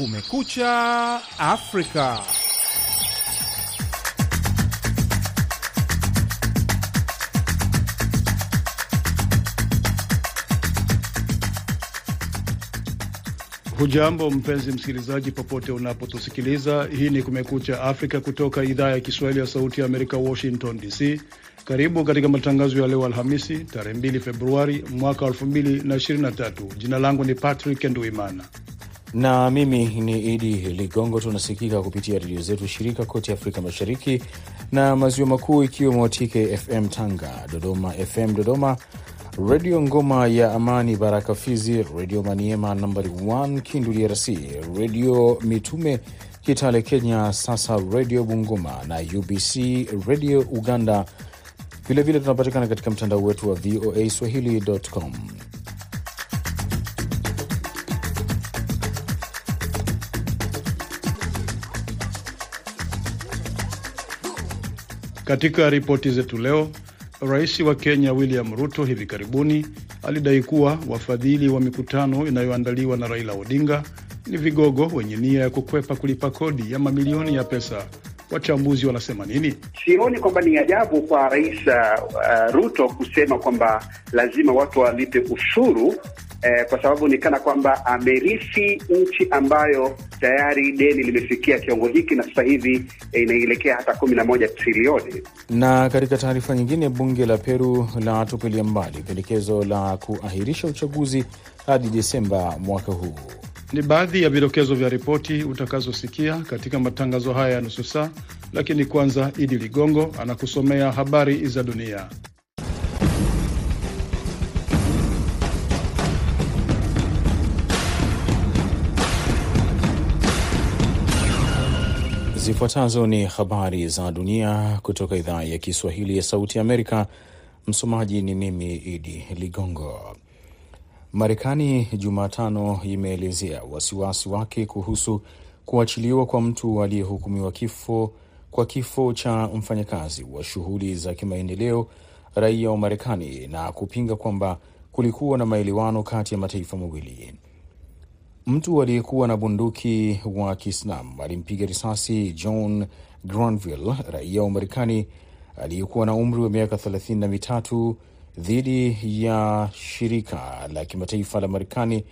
Kumekucha Afrika. Hujambo mpenzi msikilizaji, popote unapotusikiliza. Hii ni Kumekucha Afrika kutoka idhaa ya Kiswahili ya Sauti ya Amerika, Washington DC. Karibu katika matangazo ya leo Alhamisi, tarehe 2 Februari mwaka 2023. Jina langu ni Patrick Nduimana na mimi ni Idi Ligongo. Tunasikika kupitia redio zetu shirika kote Afrika Mashariki na Maziwa Makuu, ikiwemo TKFM Tanga, Dodoma FM Dodoma, Redio Ngoma ya Amani Baraka Fizi, Redio Maniema nambari 1 Kindu DRC, Redio Mitume Kitale Kenya, sasa Redio Bungoma na UBC Redio Uganda. Vilevile tunapatikana katika mtandao wetu wa VOA Swahili.com. Katika ripoti zetu leo, rais wa Kenya William Ruto hivi karibuni alidai kuwa wafadhili wa mikutano inayoandaliwa na Raila Odinga ni vigogo wenye nia ya kukwepa kulipa kodi ya mamilioni ya pesa. Wachambuzi wanasema nini? Sioni kwamba ni ajabu kwa rais uh, Ruto kusema kwamba lazima watu walipe ushuru eh, kwa sababu ni kana kwamba amerithi nchi ambayo tayari deni limefikia kiwango hiki na sasa hivi eh, inaelekea hata kumi na moja trilioni. Na katika taarifa nyingine, bunge la Peru la tupilia mbali pendekezo la kuahirisha uchaguzi hadi Desemba mwaka huu. Ni baadhi ya vidokezo vya ripoti utakazosikia katika matangazo haya ya nusu saa, lakini kwanza Idi Ligongo anakusomea habari za dunia. Zifuatazo ni habari za dunia kutoka idhaa ya Kiswahili ya Sauti ya Amerika. Msomaji ni mimi Idi Ligongo. Marekani Jumatano imeelezea wasiwasi wake kuhusu kuachiliwa kwa mtu aliyehukumiwa kifo kwa kifo cha mfanyakazi wa shughuli za kimaendeleo raia wa Marekani na kupinga kwamba kulikuwa na maelewano kati ya mataifa mawili. Mtu aliyekuwa na bunduki wa Kiislam alimpiga risasi John Granville, raia wa Marekani aliyekuwa na umri wa miaka thelathini na mitatu dhidi ya shirika la kimataifa la Marekani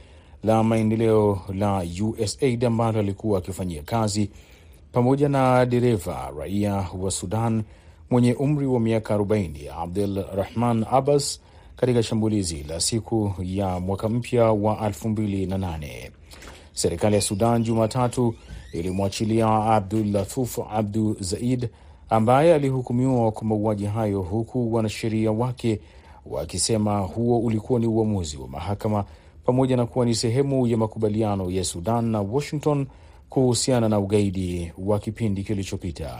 la maendeleo la USAID ambalo alikuwa akifanyia kazi pamoja na dereva raia wa Sudan mwenye umri wa miaka 40 Abdul Rahman Abbas katika shambulizi la siku ya mwaka mpya wa 2008. Serikali ya Sudan Jumatatu ilimwachilia Abdul Latuf Abdu Zaid ambaye alihukumiwa kwa mauaji hayo, huku wanasheria wake wakisema huo ulikuwa ni uamuzi wa mahakama pamoja na kuwa ni sehemu ya makubaliano ya Sudan na Washington kuhusiana na ugaidi wa kipindi kilichopita.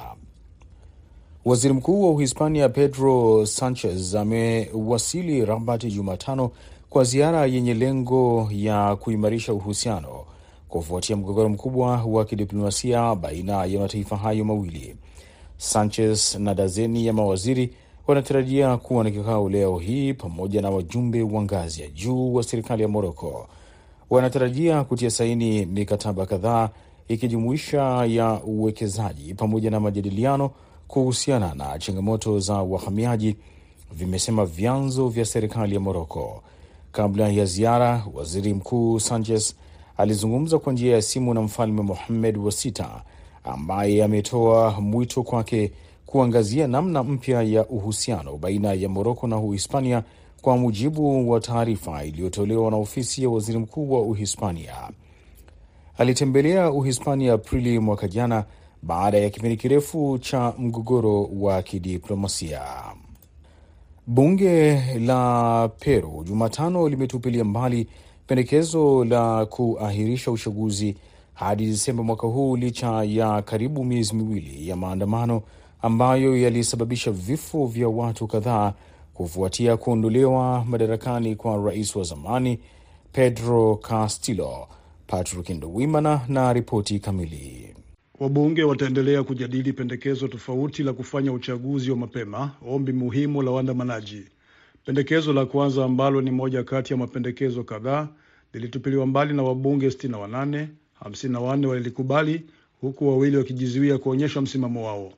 Waziri Mkuu wa Uhispania Pedro Sanchez amewasili Rabat Jumatano kwa ziara yenye lengo ya kuimarisha uhusiano kufuatia mgogoro mkubwa wa kidiplomasia baina ya mataifa hayo mawili. Sanchez na dazeni ya mawaziri wanatarajia kuwa na kikao leo hii pamoja na wajumbe wa ngazi ya juu wa serikali ya Moroko. Wanatarajia kutia saini mikataba kadhaa ikijumuisha ya uwekezaji pamoja na majadiliano kuhusiana na changamoto za wahamiaji, vimesema vyanzo vya serikali ya Moroko. Kabla ya ziara, waziri mkuu Sanchez alizungumza kwa njia ya simu na mfalme Mohammed wa sita ambaye ametoa mwito kwake kuangazia namna mpya ya uhusiano baina ya Moroko na Uhispania, kwa mujibu wa taarifa iliyotolewa na ofisi ya waziri mkuu wa Uhispania. Alitembelea Uhispania Aprili mwaka jana baada ya kipindi kirefu cha mgogoro wa kidiplomasia. Bunge la Peru Jumatano limetupilia mbali pendekezo la kuahirisha uchaguzi hadi Desemba mwaka huu licha ya karibu miezi miwili ya maandamano ambayo yalisababisha vifo vya watu kadhaa kufuatia kuondolewa madarakani kwa rais wa zamani Pedro Castillo. Patrick Nduwimana na ripoti kamili. Wabunge wataendelea kujadili pendekezo tofauti la kufanya uchaguzi wa mapema, ombi muhimu la waandamanaji. Pendekezo la kwanza ambalo ni moja kati ya mapendekezo kadhaa lilitupiliwa mbali na wabunge 68 hamsini na wanne walilikubali huku wawili wakijizuia kuonyesha msimamo wao.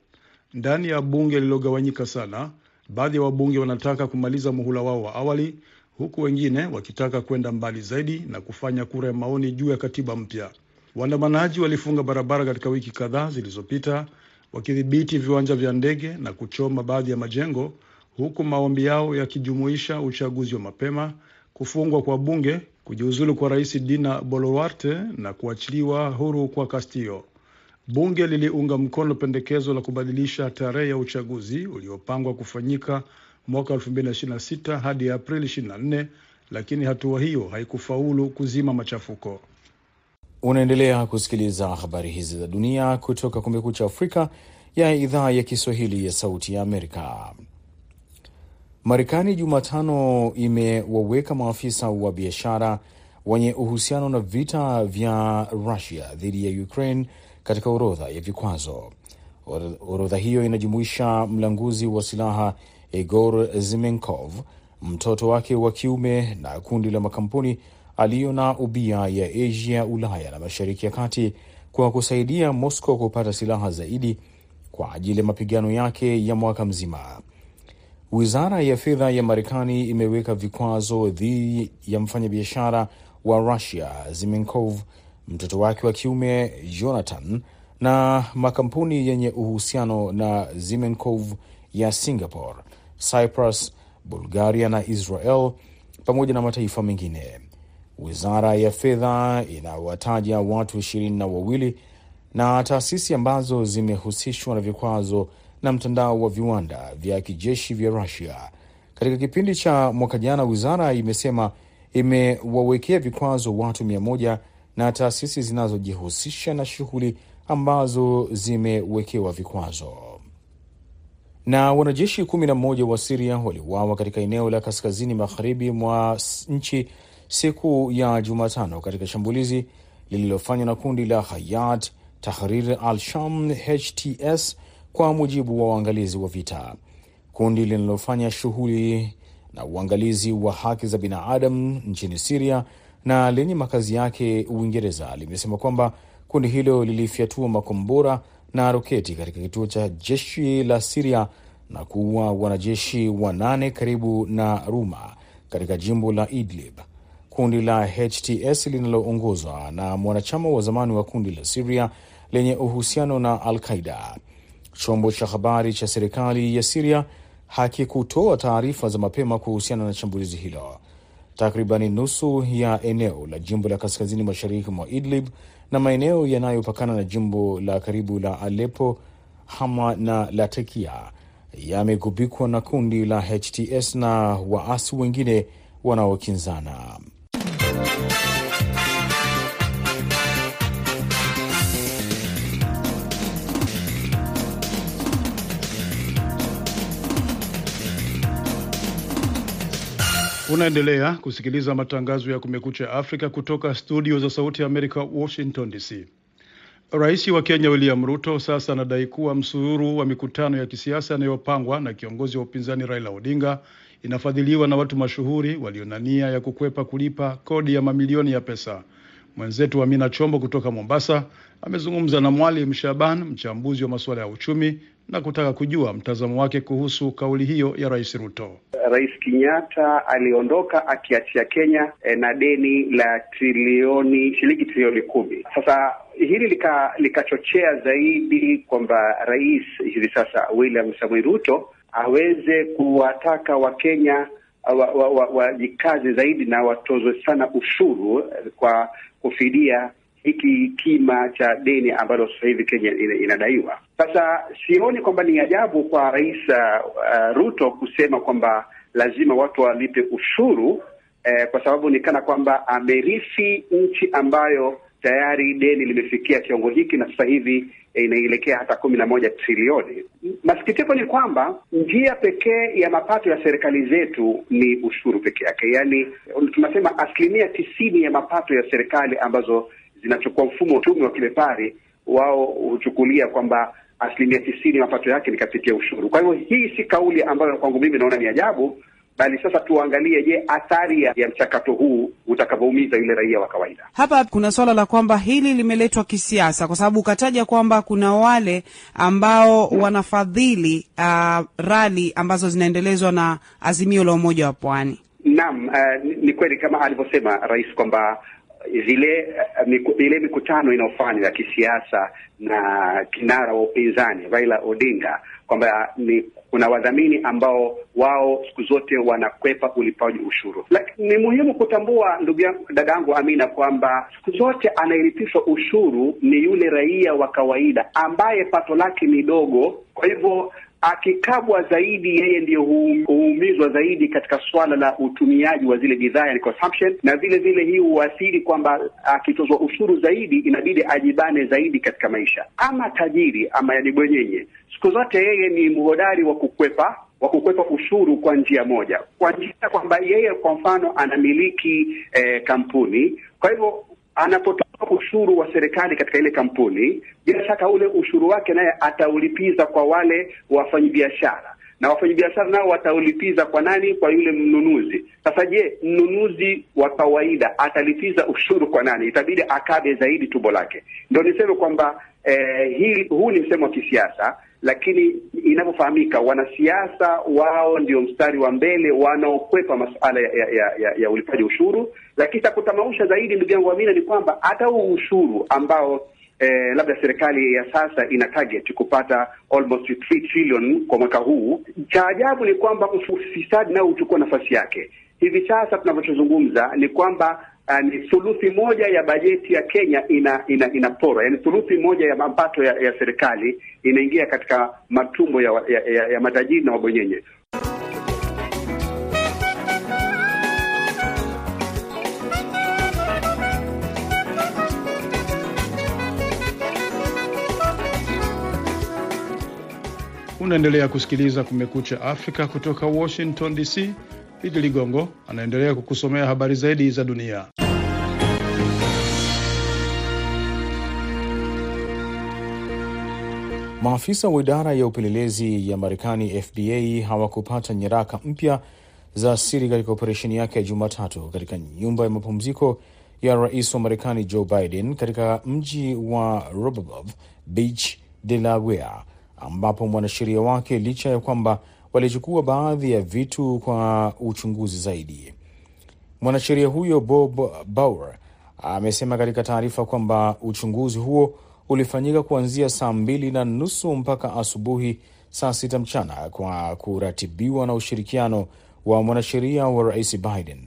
Ndani ya bunge lililogawanyika sana, baadhi ya wabunge wanataka kumaliza muhula wao wa awali, huku wengine wakitaka kwenda mbali zaidi na kufanya kura ya maoni juu ya katiba mpya. Waandamanaji walifunga barabara katika wiki kadhaa zilizopita, wakidhibiti viwanja vya ndege na kuchoma baadhi ya majengo, huku maombi yao yakijumuisha uchaguzi wa mapema, kufungwa kwa bunge, kujiuzulu kwa rais Dina Boluarte na kuachiliwa huru kwa Castillo. Bunge liliunga mkono pendekezo la kubadilisha tarehe ya uchaguzi uliopangwa kufanyika mwaka 2026 hadi Aprili 24, lakini hatua hiyo haikufaulu kuzima machafuko. Unaendelea kusikiliza habari hizi za dunia kutoka Kumekucha Afrika ya idhaa ya Kiswahili ya Sauti ya Amerika. Marekani Jumatano imewaweka maafisa wa biashara wenye uhusiano na vita vya Rusia dhidi ya Ukraine katika orodha ya vikwazo. Orodha hiyo inajumuisha mlanguzi wa silaha Igor Zimenkov, mtoto wake wa kiume na kundi la makampuni aliyo na ubia ya Asia, Ulaya na Mashariki ya Kati kwa kusaidia Moscow kupata silaha zaidi kwa ajili ya mapigano yake ya mwaka mzima. Wizara ya fedha ya Marekani imeweka vikwazo dhidi ya mfanyabiashara wa Russia Zimenkov, mtoto wake wa kiume Jonathan na makampuni yenye uhusiano na Zimenkov ya Singapore, Cyprus, Bulgaria na Israel pamoja na mataifa mengine. Wizara ya fedha inawataja watu ishirini na wawili na taasisi ambazo zimehusishwa na vikwazo na mtandao wa viwanda vya kijeshi vya Rusia. Katika kipindi cha mwaka jana, wizara imesema imewawekea vikwazo watu mia moja na taasisi zinazojihusisha na shughuli ambazo zimewekewa vikwazo. Na wanajeshi kumi na mmoja wa Siria waliuawa katika eneo la kaskazini magharibi mwa nchi siku ya Jumatano katika shambulizi lililofanywa na kundi la Hayat Tahrir al-Sham HTS, kwa mujibu wa uangalizi wa vita. Kundi linalofanya shughuli na uangalizi wa haki za binadamu nchini Siria na lenye makazi yake Uingereza limesema kwamba kundi hilo lilifyatua makombora na roketi katika kituo cha jeshi la Siria na kuua wanajeshi wanane karibu na Ruma katika jimbo la Idlib. Kundi la HTS linaloongozwa na mwanachama wa zamani wa kundi la Siria lenye uhusiano na Al Qaida. Chombo cha habari cha serikali ya Siria hakikutoa taarifa za mapema kuhusiana na shambulizi hilo. Takribani nusu ya eneo la jimbo la kaskazini mashariki mwa Idlib na maeneo yanayopakana na jimbo la karibu la Alepo, Hama na Latakia yamegubikwa na kundi la HTS na waasi wengine wanaokinzana. Unaendelea kusikiliza matangazo ya Kumekucha Afrika kutoka studio za Sauti ya Amerika, Washington DC. Rais wa Kenya William Ruto sasa anadai kuwa msururu wa mikutano ya kisiasa inayopangwa na kiongozi wa upinzani Raila Odinga inafadhiliwa na watu mashuhuri walio na nia ya kukwepa kulipa kodi ya mamilioni ya pesa. Mwenzetu Amina Chombo kutoka Mombasa amezungumza na Mwalim Shaban, mchambuzi wa masuala ya uchumi, na kutaka kujua mtazamo wake kuhusu kauli hiyo ya Rais Ruto. Rais Kenyatta aliondoka akiachia Kenya eh, na deni la trilioni shilingi trilioni kumi. Sasa hili likachochea lika zaidi kwamba rais hivi sasa William Samoei Ruto aweze kuwataka Wakenya wajikaze wa, wa, wa zaidi na watozwe sana ushuru kwa kufidia hiki kima cha deni ambalo sasa hivi Kenya inadaiwa. Sasa sioni kwamba ni ajabu kwa rais uh, Ruto kusema kwamba lazima watu walipe ushuru eh, kwa sababu ni kana kwamba amerithi nchi ambayo tayari deni limefikia kiwango hiki na sasa hivi eh, inaelekea hata kumi na moja trilioni. Masikitiko ni kwamba njia pekee ya mapato ya serikali zetu ni ushuru peke yake, yaani tunasema asilimia tisini ya mapato ya serikali ambazo zinachukua mfumo wa uchumi wa kibepari, wao huchukulia kwamba asilimia tisini mapato yake ni kapitia ushuru. Kwa hivyo hii si kauli ambayo kwangu mimi naona ni ajabu, bali sasa tuangalie, je, athari ya, mchakato huu utakavyoumiza yule raia wa kawaida. Hapa kuna suala la kwamba hili limeletwa kisiasa, kwa sababu ukataja kwamba kuna wale ambao wanafadhili uh, rali ambazo zinaendelezwa na Azimio la Umoja wa Pwani. Naam, uh, ni, ni kweli kama alivyosema rais kwamba zile uh, miku, ile mikutano inayofanywa ya kisiasa na kinara wa upinzani Raila Odinga kwamba ni kuna wadhamini ambao wao siku zote wanakwepa ulipaji ushuru. Lakini ni muhimu kutambua, ndugu yangu, dada yangu Amina, kwamba siku zote anayelipishwa ushuru ni yule raia wa kawaida ambaye pato lake ni dogo. Kwa hivyo akikabwa zaidi, yeye ndiyo huumizwa zaidi katika swala la utumiaji wa zile bidhaa, yani consumption, na vile vile hii huathiri kwamba akitozwa ushuru zaidi, inabidi ajibane zaidi katika maisha. Ama tajiri ama yani bwenyenye, siku zote yeye ni mhodari wa kukwepa wa kukwepa ushuru kwa njia moja, kwa njia kwamba yeye kwa mfano anamiliki eh, kampuni, kwa hivyo anapotoa ushuru wa serikali katika ile kampuni, bila shaka ule ushuru wake naye ataulipiza kwa wale wafanyabiashara, na wafanyabiashara nao wataulipiza kwa nani? Kwa yule mnunuzi. Sasa je, mnunuzi wa kawaida atalipiza ushuru kwa nani? Itabidi akabe zaidi tumbo lake. Ndio niseme kwamba eh, hii huu ni msemo wa kisiasa lakini inavyofahamika, wanasiasa wao ndio mstari wa mbele wanaokwepa masuala ya, ya, ya, ya ulipaji ushuru. Lakini cha kutamausha zaidi, ndugu yangu Amina, ni kwamba hata huu ushuru ambao eh, labda serikali ya sasa ina target kupata almost 3 trillion kwa mwaka huu, cha ajabu ni kwamba ufisadi nao huchukua nafasi yake. Hivi sasa tunavyozungumza ni kwamba ni thuluthi moja ya bajeti ya Kenya ina ina inapora, yani thuluthi moja ya mapato ya, ya serikali inaingia katika matumbo ya, ya, ya, ya matajiri na wabonyenye. Unaendelea kusikiliza Kumekucha Afrika kutoka Washington DC. Idi Ligongo anaendelea kukusomea habari zaidi za dunia. Maafisa wa idara ya upelelezi ya Marekani FBI hawakupata nyaraka mpya za siri katika operesheni yake ya Jumatatu katika nyumba ya mapumziko ya rais wa Marekani Joe Biden katika mji wa Rehoboth Beach, Delaware, ambapo mwanasheria wake licha ya kwamba walichukua baadhi ya vitu kwa uchunguzi zaidi. Mwanasheria huyo Bob Bauer amesema katika taarifa kwamba uchunguzi huo ulifanyika kuanzia saa mbili na nusu mpaka asubuhi saa sita mchana kwa kuratibiwa na ushirikiano wa mwanasheria wa rais Biden.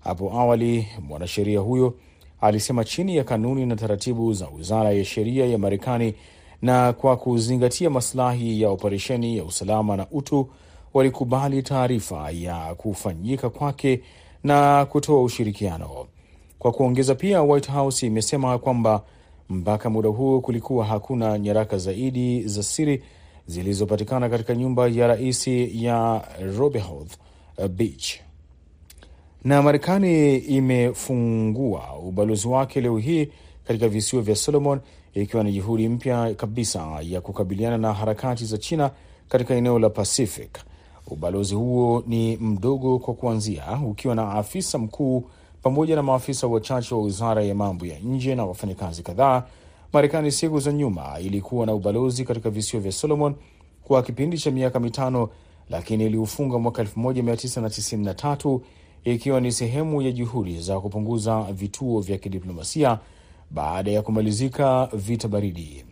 Hapo awali mwanasheria huyo alisema chini ya kanuni na taratibu za wizara ya sheria ya Marekani na kwa kuzingatia masilahi ya operesheni ya usalama na utu, walikubali taarifa ya kufanyika kwake na kutoa ushirikiano. Kwa kuongeza, pia White House imesema kwamba mpaka muda huo kulikuwa hakuna nyaraka zaidi za siri zilizopatikana katika nyumba ya rais ya Rehoboth Beach. Na Marekani imefungua ubalozi wake leo hii katika visiwa vya Solomon ikiwa ni juhudi mpya kabisa ya kukabiliana na harakati za China katika eneo la Pacific. Ubalozi huo ni mdogo kwa kuanzia, ukiwa na afisa mkuu pamoja na maafisa wachache wa wizara ya mambo ya nje na wafanyakazi kadhaa. Marekani siku za nyuma ilikuwa na ubalozi katika visiwa vya Solomon kwa kipindi cha miaka mitano, lakini iliufunga mwaka 1993 ikiwa ni sehemu ya juhudi za kupunguza vituo vya kidiplomasia baada ya kumalizika vita baridi.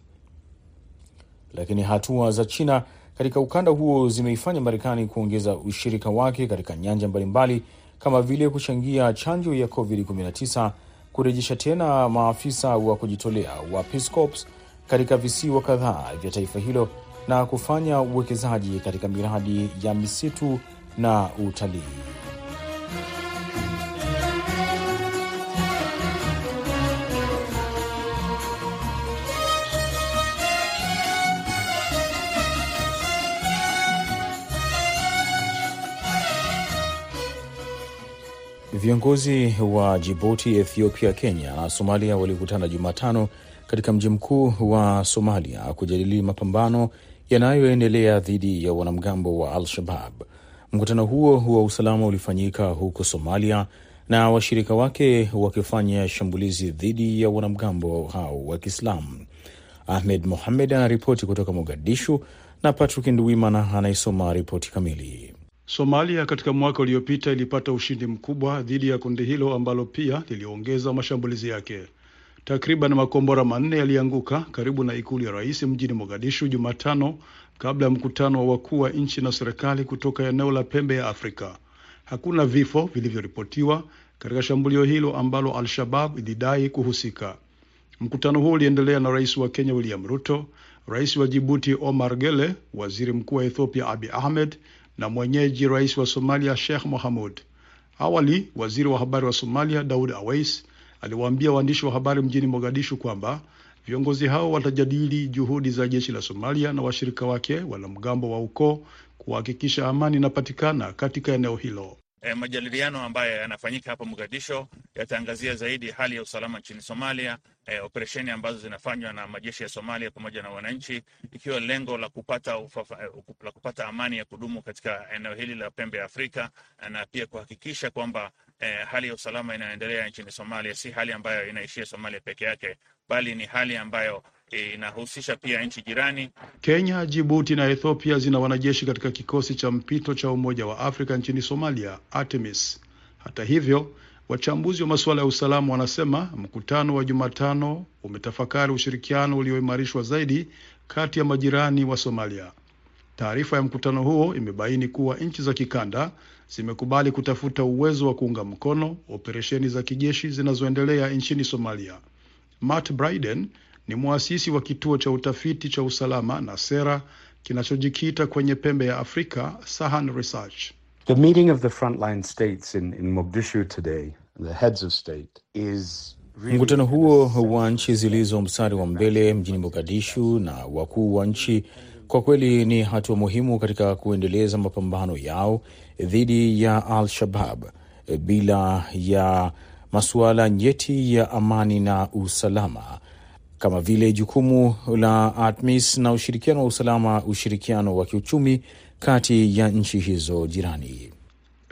Lakini hatua za China katika ukanda huo zimeifanya Marekani kuongeza ushirika wake katika nyanja mbalimbali kama vile kuchangia chanjo ya COVID-19, kurejesha tena maafisa wa kujitolea wa Peace Corps katika visiwa kadhaa vya taifa hilo na kufanya uwekezaji katika miradi ya misitu na utalii. Viongozi wa Jibuti, Ethiopia, Kenya na Somalia walikutana Jumatano katika mji mkuu wa Somalia kujadili mapambano yanayoendelea dhidi ya wanamgambo wa Al-Shabab. Mkutano huo wa usalama ulifanyika huko Somalia na washirika wake wakifanya shambulizi dhidi ya wanamgambo hao wa Kiislamu. Ahmed Mohamed anaripoti kutoka Mogadishu na Patrick Nduwimana anaisoma ripoti kamili. Somalia katika mwaka uliopita ilipata ushindi mkubwa dhidi ya kundi hilo ambalo pia liliongeza mashambulizi yake. Takriban makombora manne yalianguka karibu na ikulu ya rais mjini Mogadishu Jumatano, kabla ya mkutano wa wakuu wa nchi na serikali kutoka eneo la pembe ya Afrika. Hakuna vifo vilivyoripotiwa katika shambulio hilo ambalo Al-Shabab ilidai kuhusika. Mkutano huo uliendelea na rais wa Kenya William Ruto, rais wa Jibuti Omar Gele, waziri mkuu wa Ethiopia Abiy Ahmed na mwenyeji rais wa Somalia Sheikh Mohamud. Awali, waziri wa habari wa Somalia Daud Awais aliwaambia waandishi wa habari mjini Mogadishu kwamba viongozi hao watajadili juhudi za jeshi la Somalia na washirika wake wanamgambo wa ukoo kuhakikisha amani inapatikana katika eneo hilo. E, majadiliano ambayo yanafanyika hapa Mogadisho yataangazia zaidi hali ya usalama nchini Somalia, eh, operesheni ambazo zinafanywa na majeshi ya Somalia pamoja na wananchi, ikiwa lengo la kupata ufafa, la kupata amani ya kudumu katika eneo hili la pembe ya Afrika na pia kuhakikisha kwamba eh, hali ya usalama inayoendelea nchini Somalia. Si hali ambayo inaishia Somalia peke yake, bali ni hali ambayo inahusisha pia nchi jirani. Kenya, Jibuti na Ethiopia zina wanajeshi katika kikosi cha mpito cha Umoja wa Afrika nchini Somalia, ATMIS. Hata hivyo, wachambuzi wa masuala ya usalama wanasema mkutano wa Jumatano umetafakari ushirikiano ulioimarishwa zaidi kati ya majirani wa Somalia. Taarifa ya mkutano huo imebaini kuwa nchi za kikanda zimekubali kutafuta uwezo wa kuunga mkono operesheni za kijeshi zinazoendelea nchini Somalia. Matt Bryden ni mwasisi wa kituo cha utafiti cha usalama na sera kinachojikita kwenye pembe ya Afrika, Sahan Research. The meeting of the frontline states in, in Mogadishu today, the heads of state, is. Mkutano huo wa nchi zilizo mstari wa mbele mjini Mogadishu na wakuu wa nchi kwa kweli ni hatua muhimu katika kuendeleza mapambano yao dhidi ya Al-Shabab bila ya masuala nyeti ya amani na usalama kama vile jukumu la ATMIS na ushirikiano wa usalama, ushirikiano wa kiuchumi kati ya nchi hizo jirani.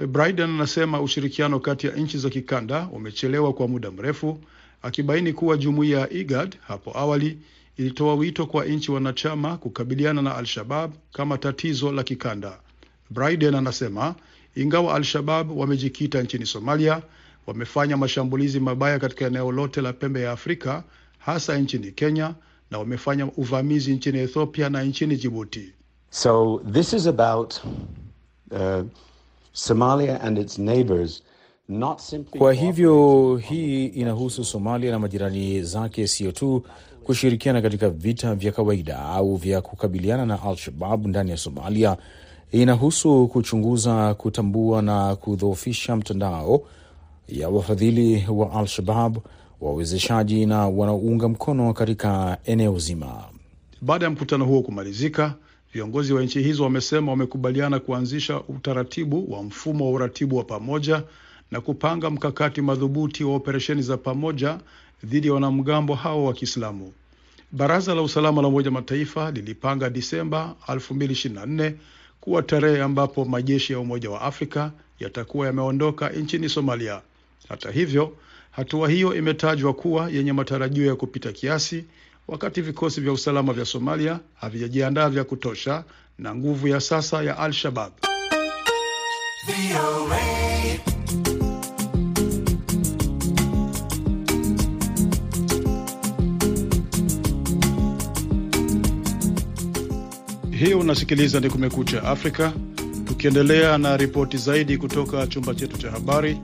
Biden anasema ushirikiano kati ya nchi za kikanda umechelewa kwa muda mrefu, akibaini kuwa jumuiya ya IGAD hapo awali ilitoa wito kwa nchi wanachama kukabiliana na Al-Shabab kama tatizo la kikanda. Biden anasema ingawa Al-Shabab wamejikita nchini Somalia, wamefanya mashambulizi mabaya katika eneo lote la pembe ya Afrika hasa nchini Kenya na wamefanya uvamizi nchini Ethiopia na nchini Djibouti. So this is about uh, Somalia and its neighbors not simply Kwa hivyo hii inahusu Somalia na majirani zake, siyo tu kushirikiana katika vita vya kawaida au vya kukabiliana na Al-Shabab ndani ya Somalia. Inahusu kuchunguza, kutambua na kudhoofisha mtandao ya wafadhili wa Al-Shabab wawezeshaji na wanaounga mkono katika eneo zima. Baada ya mkutano huo kumalizika, viongozi wa nchi hizo wamesema wamekubaliana kuanzisha utaratibu wa mfumo wa uratibu wa pamoja na kupanga mkakati madhubuti wa operesheni za pamoja dhidi ya wanamgambo hao wa Kiislamu. Baraza la Usalama la Umoja Mataifa lilipanga Disemba 2024 kuwa tarehe ambapo majeshi ya Umoja wa Afrika yatakuwa yameondoka nchini Somalia. Hata hivyo hatua hiyo imetajwa kuwa yenye matarajio ya kupita kiasi, wakati vikosi vya usalama vya Somalia havijajiandaa vya kutosha na nguvu ya sasa ya Al-Shabab. Hiyo unasikiliza ni Kumekucha Afrika, tukiendelea na ripoti zaidi kutoka chumba chetu cha habari.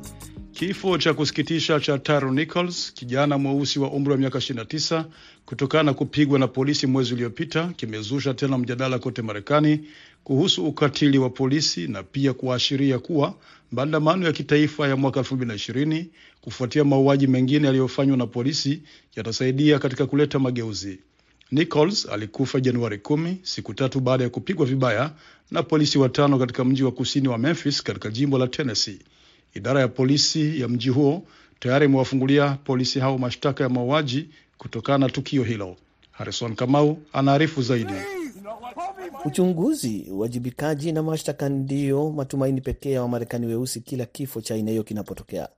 Kifo cha kusikitisha cha Taro Nichols, kijana mweusi wa umri wa miaka 29, kutokana na kupigwa na polisi mwezi uliopita kimezusha tena mjadala kote Marekani kuhusu ukatili wa polisi na pia kuashiria kuwa maandamano ya kitaifa ya mwaka 2020 kufuatia mauaji mengine yaliyofanywa na polisi yatasaidia katika kuleta mageuzi. Nichols alikufa Januari 10, siku tatu baada ya kupigwa vibaya na polisi watano katika mji wa kusini wa Memphis katika jimbo la Tennessee. Idara ya polisi ya mji huo tayari imewafungulia polisi hao mashtaka ya mauaji kutokana na tukio hilo. Harrison Kamau anaarifu zaidi. Uchunguzi, uwajibikaji na mashtaka ndiyo matumaini pekee ya Wamarekani weusi kila kifo cha aina hiyo kinapotokea.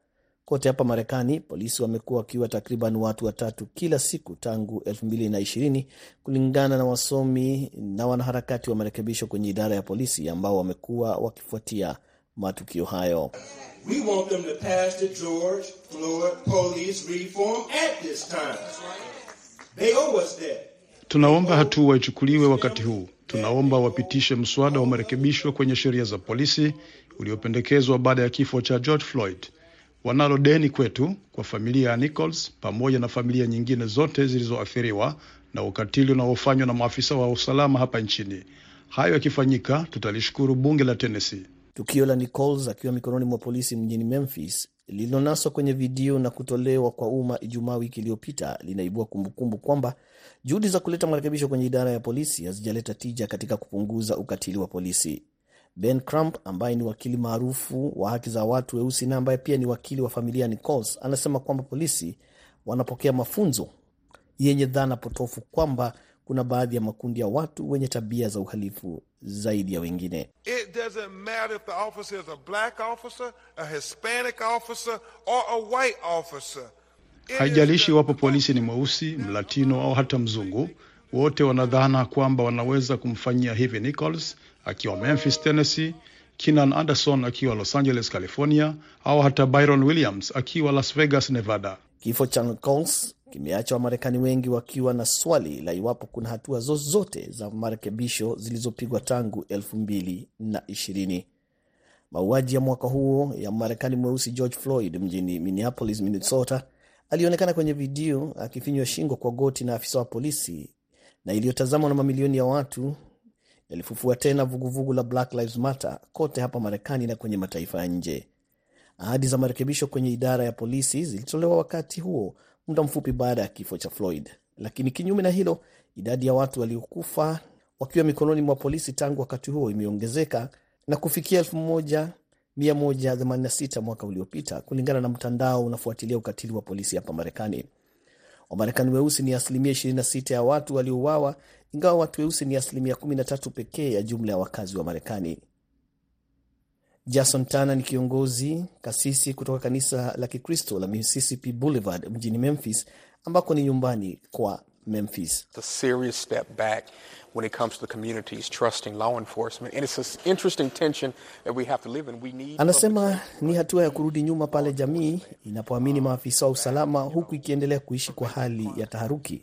Kote hapa Marekani, polisi wamekuwa wakiwa takriban watu watatu kila siku tangu 2020 kulingana na wasomi na wanaharakati wa marekebisho kwenye idara ya polisi ambao wamekuwa wakifuatia matukio hayo. We want them to pass the George Floyd Police Reform Act this time. They owe us that. Tunaomba hatua ichukuliwe wakati huu. Tunaomba wapitishe mswada wa marekebisho kwenye sheria za polisi uliopendekezwa baada ya kifo cha George Floyd. Wanalo deni kwetu, kwa familia ya Nichols pamoja na familia nyingine zote zilizoathiriwa na ukatili unaofanywa na maafisa wa usalama hapa nchini. Hayo yakifanyika, tutalishukuru bunge la Tennessee. Tukio la Nichols akiwa mikononi mwa polisi mjini Memphis lililonaswa kwenye video na kutolewa kwa umma Ijumaa wiki iliyopita linaibua kumbukumbu kwamba juhudi za kuleta marekebisho kwenye idara ya polisi hazijaleta tija katika kupunguza ukatili wa polisi. Ben Crump ambaye ni wakili maarufu wa haki za watu weusi na ambaye pia ni wakili wa familia Nichols anasema kwamba polisi wanapokea mafunzo yenye dhana potofu kwamba kuna baadhi ya makundi ya watu wenye tabia za uhalifu zaidi ya wengine. It doesn't matter if the officer is a black officer, a Hispanic officer, or a white officer. Haijalishi iwapo polisi ni mweusi, mlatino au hata mzungu, wote wanadhana kwamba wanaweza kumfanyia hivi Nichols akiwa Memphis, Tennessee, Keenan Anderson akiwa Los Angeles, California, au hata Byron Williams akiwa Las Vegas, Nevada. Kifo cha Nichols kimeacha Wamarekani wengi wakiwa na swali la iwapo kuna hatua zozote za marekebisho zilizopigwa tangu elfu mbili na ishirini. Mauaji ya mwaka huo ya Marekani mweusi George Floyd mjini Minneapolis, Minnesota, alionekana kwenye video akifinywa shingo kwa goti na afisa wa polisi na iliyotazamwa na mamilioni ya watu yalifufua tena vuguvugu la Black Lives Matter kote hapa Marekani na kwenye mataifa ya nje. Ahadi za marekebisho kwenye idara ya polisi zilitolewa wakati huo muda mfupi baada ya kifo cha Floyd, lakini kinyume na hilo, idadi ya watu waliokufa wakiwa mikononi mwa polisi tangu wakati huo imeongezeka na kufikia 1186 mwaka uliopita, kulingana na mtandao unafuatilia ukatili wa polisi hapa Marekani. Wamarekani weusi ni asilimia 26 ya watu waliouawa, ingawa watu weusi ni asilimia 13 pekee ya jumla ya wakazi wa Marekani. Jason Tana ni kiongozi kasisi kutoka kanisa la Kikristo la Mississippi Boulevard mjini Memphis, ambako ni nyumbani kwa Memphis. It's a serious step back when it comes to the communities trusting law enforcement. And it's an interesting tension that we have to live in. We need Anasema ni hatua ya kurudi nyuma pale jamii inapoamini maafisa wa usalama huku ikiendelea kuishi kwa hali ya taharuki,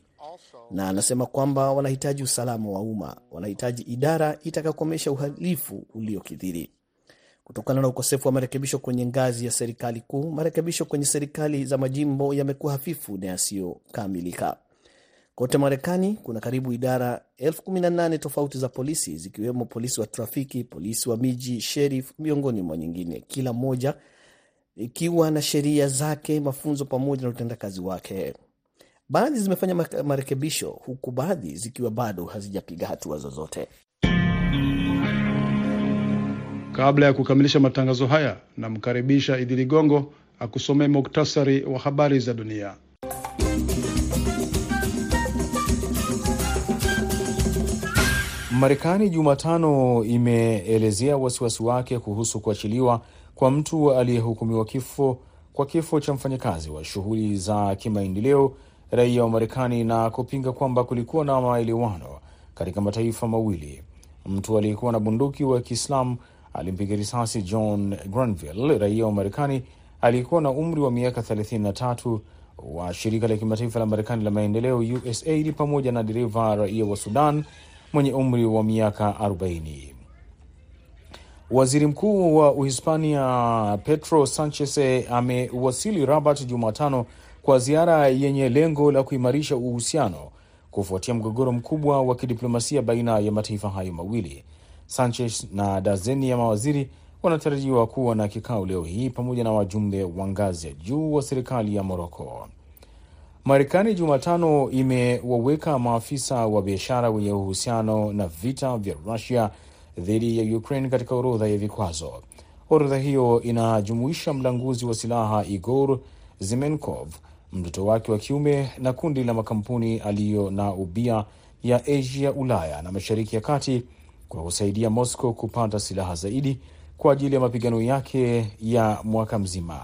na anasema kwamba wanahitaji usalama wa umma, wanahitaji idara itakayokomesha uhalifu uliokithiri. Kutokana na ukosefu wa marekebisho kwenye ngazi ya serikali kuu, marekebisho kwenye serikali za majimbo yamekuwa hafifu na yasiyokamilika. Kote Marekani kuna karibu idara elfu kumi na nane tofauti za polisi zikiwemo polisi wa trafiki, polisi wa miji, sherif, miongoni mwa nyingine, kila moja ikiwa na sheria zake, mafunzo pamoja na utendakazi wake. Baadhi zimefanya marekebisho huku baadhi zikiwa bado hazijapiga hatua zozote. Kabla ya kukamilisha matangazo haya, namkaribisha Idi Ligongo akusomee muktasari wa habari za dunia. Marekani Jumatano imeelezea wasiwasi wake kuhusu kuachiliwa kwa mtu aliyehukumiwa kifo kwa kifo cha mfanyakazi wa shughuli za kimaendeleo raia wa Marekani na kupinga kwamba kulikuwa na maelewano katika mataifa mawili. Mtu aliyekuwa na bunduki wa Kiislamu alimpiga risasi John Granville, raia wa Marekani aliyekuwa na umri wa miaka 33 wa shirika la kimataifa la Marekani la maendeleo USAID pamoja na dereva raia wa Sudan mwenye umri wa miaka 40. Waziri Mkuu wa Uhispania Pedro Sanchez amewasili Rabat Jumatano kwa ziara yenye lengo la kuimarisha uhusiano kufuatia mgogoro mkubwa wa kidiplomasia baina ya mataifa hayo mawili. Sanchez na dazeni ya mawaziri wanatarajiwa kuwa na kikao leo hii pamoja na wajumbe wa ngazi ya juu wa serikali ya Moroko. Marekani Jumatano imewaweka maafisa wa biashara wenye uhusiano na vita vya Rusia dhidi ya Ukraine katika orodha ya vikwazo. Orodha hiyo inajumuisha mlanguzi wa silaha Igor Zimenkov, mtoto wake wa kiume na kundi la makampuni aliyo na ubia ya Asia, Ulaya na Mashariki ya Kati kwa kusaidia Moscow kupata silaha zaidi kwa ajili ya mapigano yake ya mwaka mzima.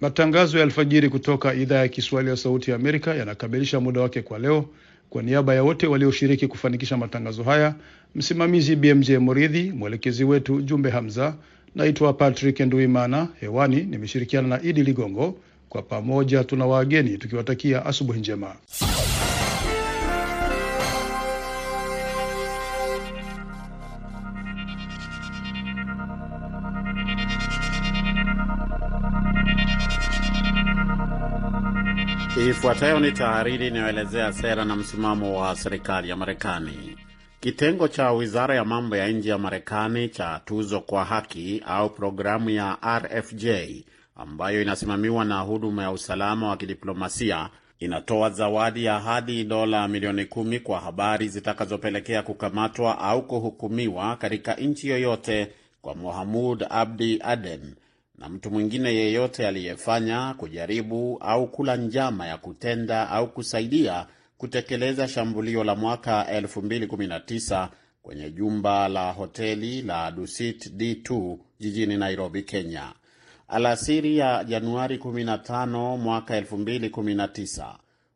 Matangazo ya alfajiri kutoka idhaa ya Kiswahili ya Sauti ya Amerika yanakamilisha muda wake kwa leo. Kwa niaba ya wote walioshiriki kufanikisha matangazo haya, msimamizi BMJ Moridhi, mwelekezi wetu Jumbe Hamza, naitwa Patrick Nduimana. Hewani nimeshirikiana na Idi Ligongo. Kwa pamoja tuna wageni tukiwatakia asubuhi njema. Ifuatayo ni tahariri inayoelezea sera na msimamo wa serikali ya Marekani. Kitengo cha wizara ya mambo ya nje ya Marekani cha tuzo kwa haki au programu ya RFJ ambayo inasimamiwa na huduma ya usalama wa kidiplomasia inatoa zawadi ya hadi dola milioni kumi kwa habari zitakazopelekea kukamatwa au kuhukumiwa katika nchi yoyote kwa Mohamud Abdi Aden na mtu mwingine yeyote aliyefanya, kujaribu au kula njama ya kutenda au kusaidia kutekeleza shambulio la mwaka 2019 kwenye jumba la hoteli la Dusit D2 jijini Nairobi, Kenya. Alasiri ya Januari 15 mwaka 2019,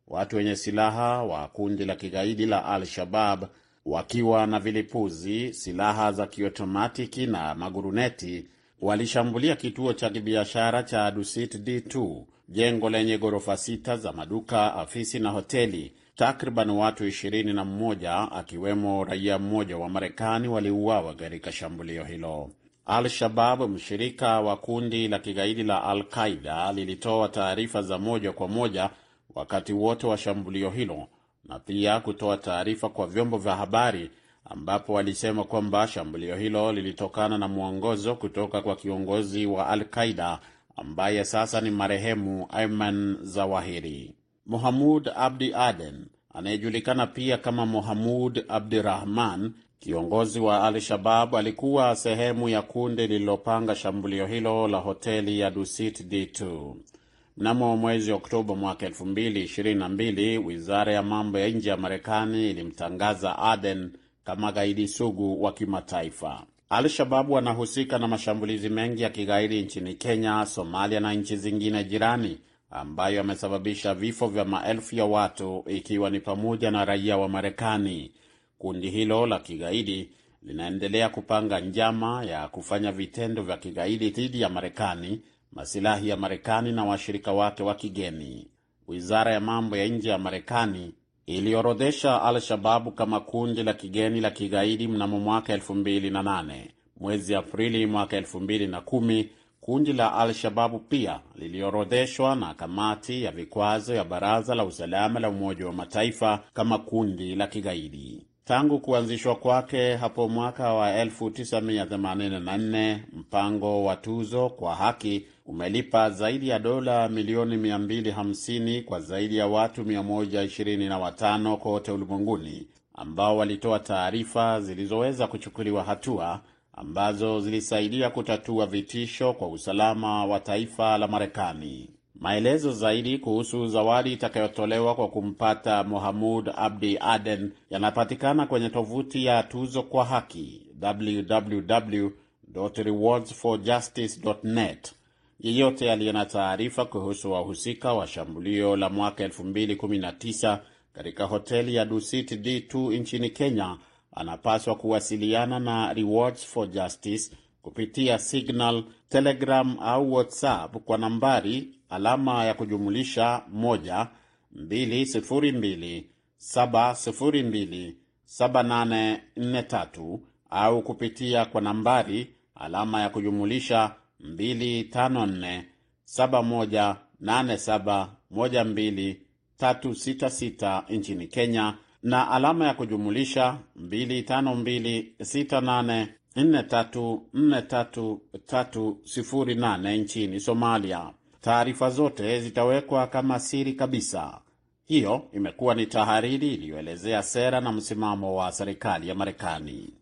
watu wenye silaha wa kundi la kigaidi la Al-Shabab wakiwa na vilipuzi, silaha za kiotomatiki na maguruneti walishambulia kituo cha kibiashara cha Dusit D2, jengo lenye ghorofa sita za maduka, afisi na hoteli. Takriban watu ishirini na mmoja akiwemo raia mmoja wa Marekani waliuawa katika shambulio hilo. Al-Shabab, mshirika wa kundi la kigaidi la Al-Qaida, lilitoa taarifa za moja kwa moja wakati wote wa shambulio hilo na pia kutoa taarifa kwa vyombo vya habari ambapo walisema kwamba shambulio hilo lilitokana na mwongozo kutoka kwa kiongozi wa Al-Qaida ambaye sasa ni marehemu Ayman Zawahiri. Mohamud Abdi Aden anayejulikana pia kama Mohamud Abdirahman, kiongozi wa Al-Shabab, alikuwa sehemu ya kundi lililopanga shambulio hilo la hoteli ya Dusit D2. Mnamo mwezi Oktoba mwaka 2022, wizara ya mambo ya nje ya Marekani ilimtangaza Aden kama gaidi sugu wa kimataifa. Al-Shababu wanahusika na mashambulizi mengi ya kigaidi nchini Kenya, Somalia na nchi zingine jirani ambayo yamesababisha vifo vya maelfu ya watu ikiwa ni pamoja na raia wa Marekani. Kundi hilo la kigaidi linaendelea kupanga njama ya kufanya vitendo vya kigaidi dhidi ya Marekani, masilahi ya Marekani na washirika wake wa kigeni. Wizara ya mambo ya nje ya Marekani iliorodhesha Al-Shababu kama kundi la kigeni la kigaidi mnamo mwaka 2008. Mwezi Aprili mwaka 2010 kundi la Al-Shababu pia liliorodheshwa na kamati ya vikwazo ya Baraza la Usalama la Umoja wa Mataifa kama kundi la kigaidi. Tangu kuanzishwa kwake hapo mwaka wa 1984, mpango wa tuzo kwa haki umelipa zaidi ya dola milioni 250 kwa zaidi ya watu 125 kote ulimwenguni ambao walitoa taarifa zilizoweza kuchukuliwa hatua ambazo zilisaidia kutatua vitisho kwa usalama wa taifa la Marekani. Maelezo zaidi kuhusu zawadi itakayotolewa kwa kumpata Mohamud Abdi Aden yanapatikana kwenye tovuti ya tuzo kwa haki www.rewardsforjustice.net. Yeyote aliye na taarifa kuhusu wahusika wa shambulio la mwaka 2019 katika hoteli ya Dusit D2 nchini Kenya anapaswa kuwasiliana na Rewards for Justice kupitia Signal, Telegram au WhatsApp kwa nambari alama ya kujumulisha 1 202 702 7843 au kupitia kwa nambari alama ya kujumulisha 254 7187 12 366 nchini Kenya na alama ya kujumulisha 252684343308 nchini Somalia. Taarifa zote zitawekwa kama siri kabisa. Hiyo imekuwa ni tahariri iliyoelezea sera na msimamo wa serikali ya Marekani.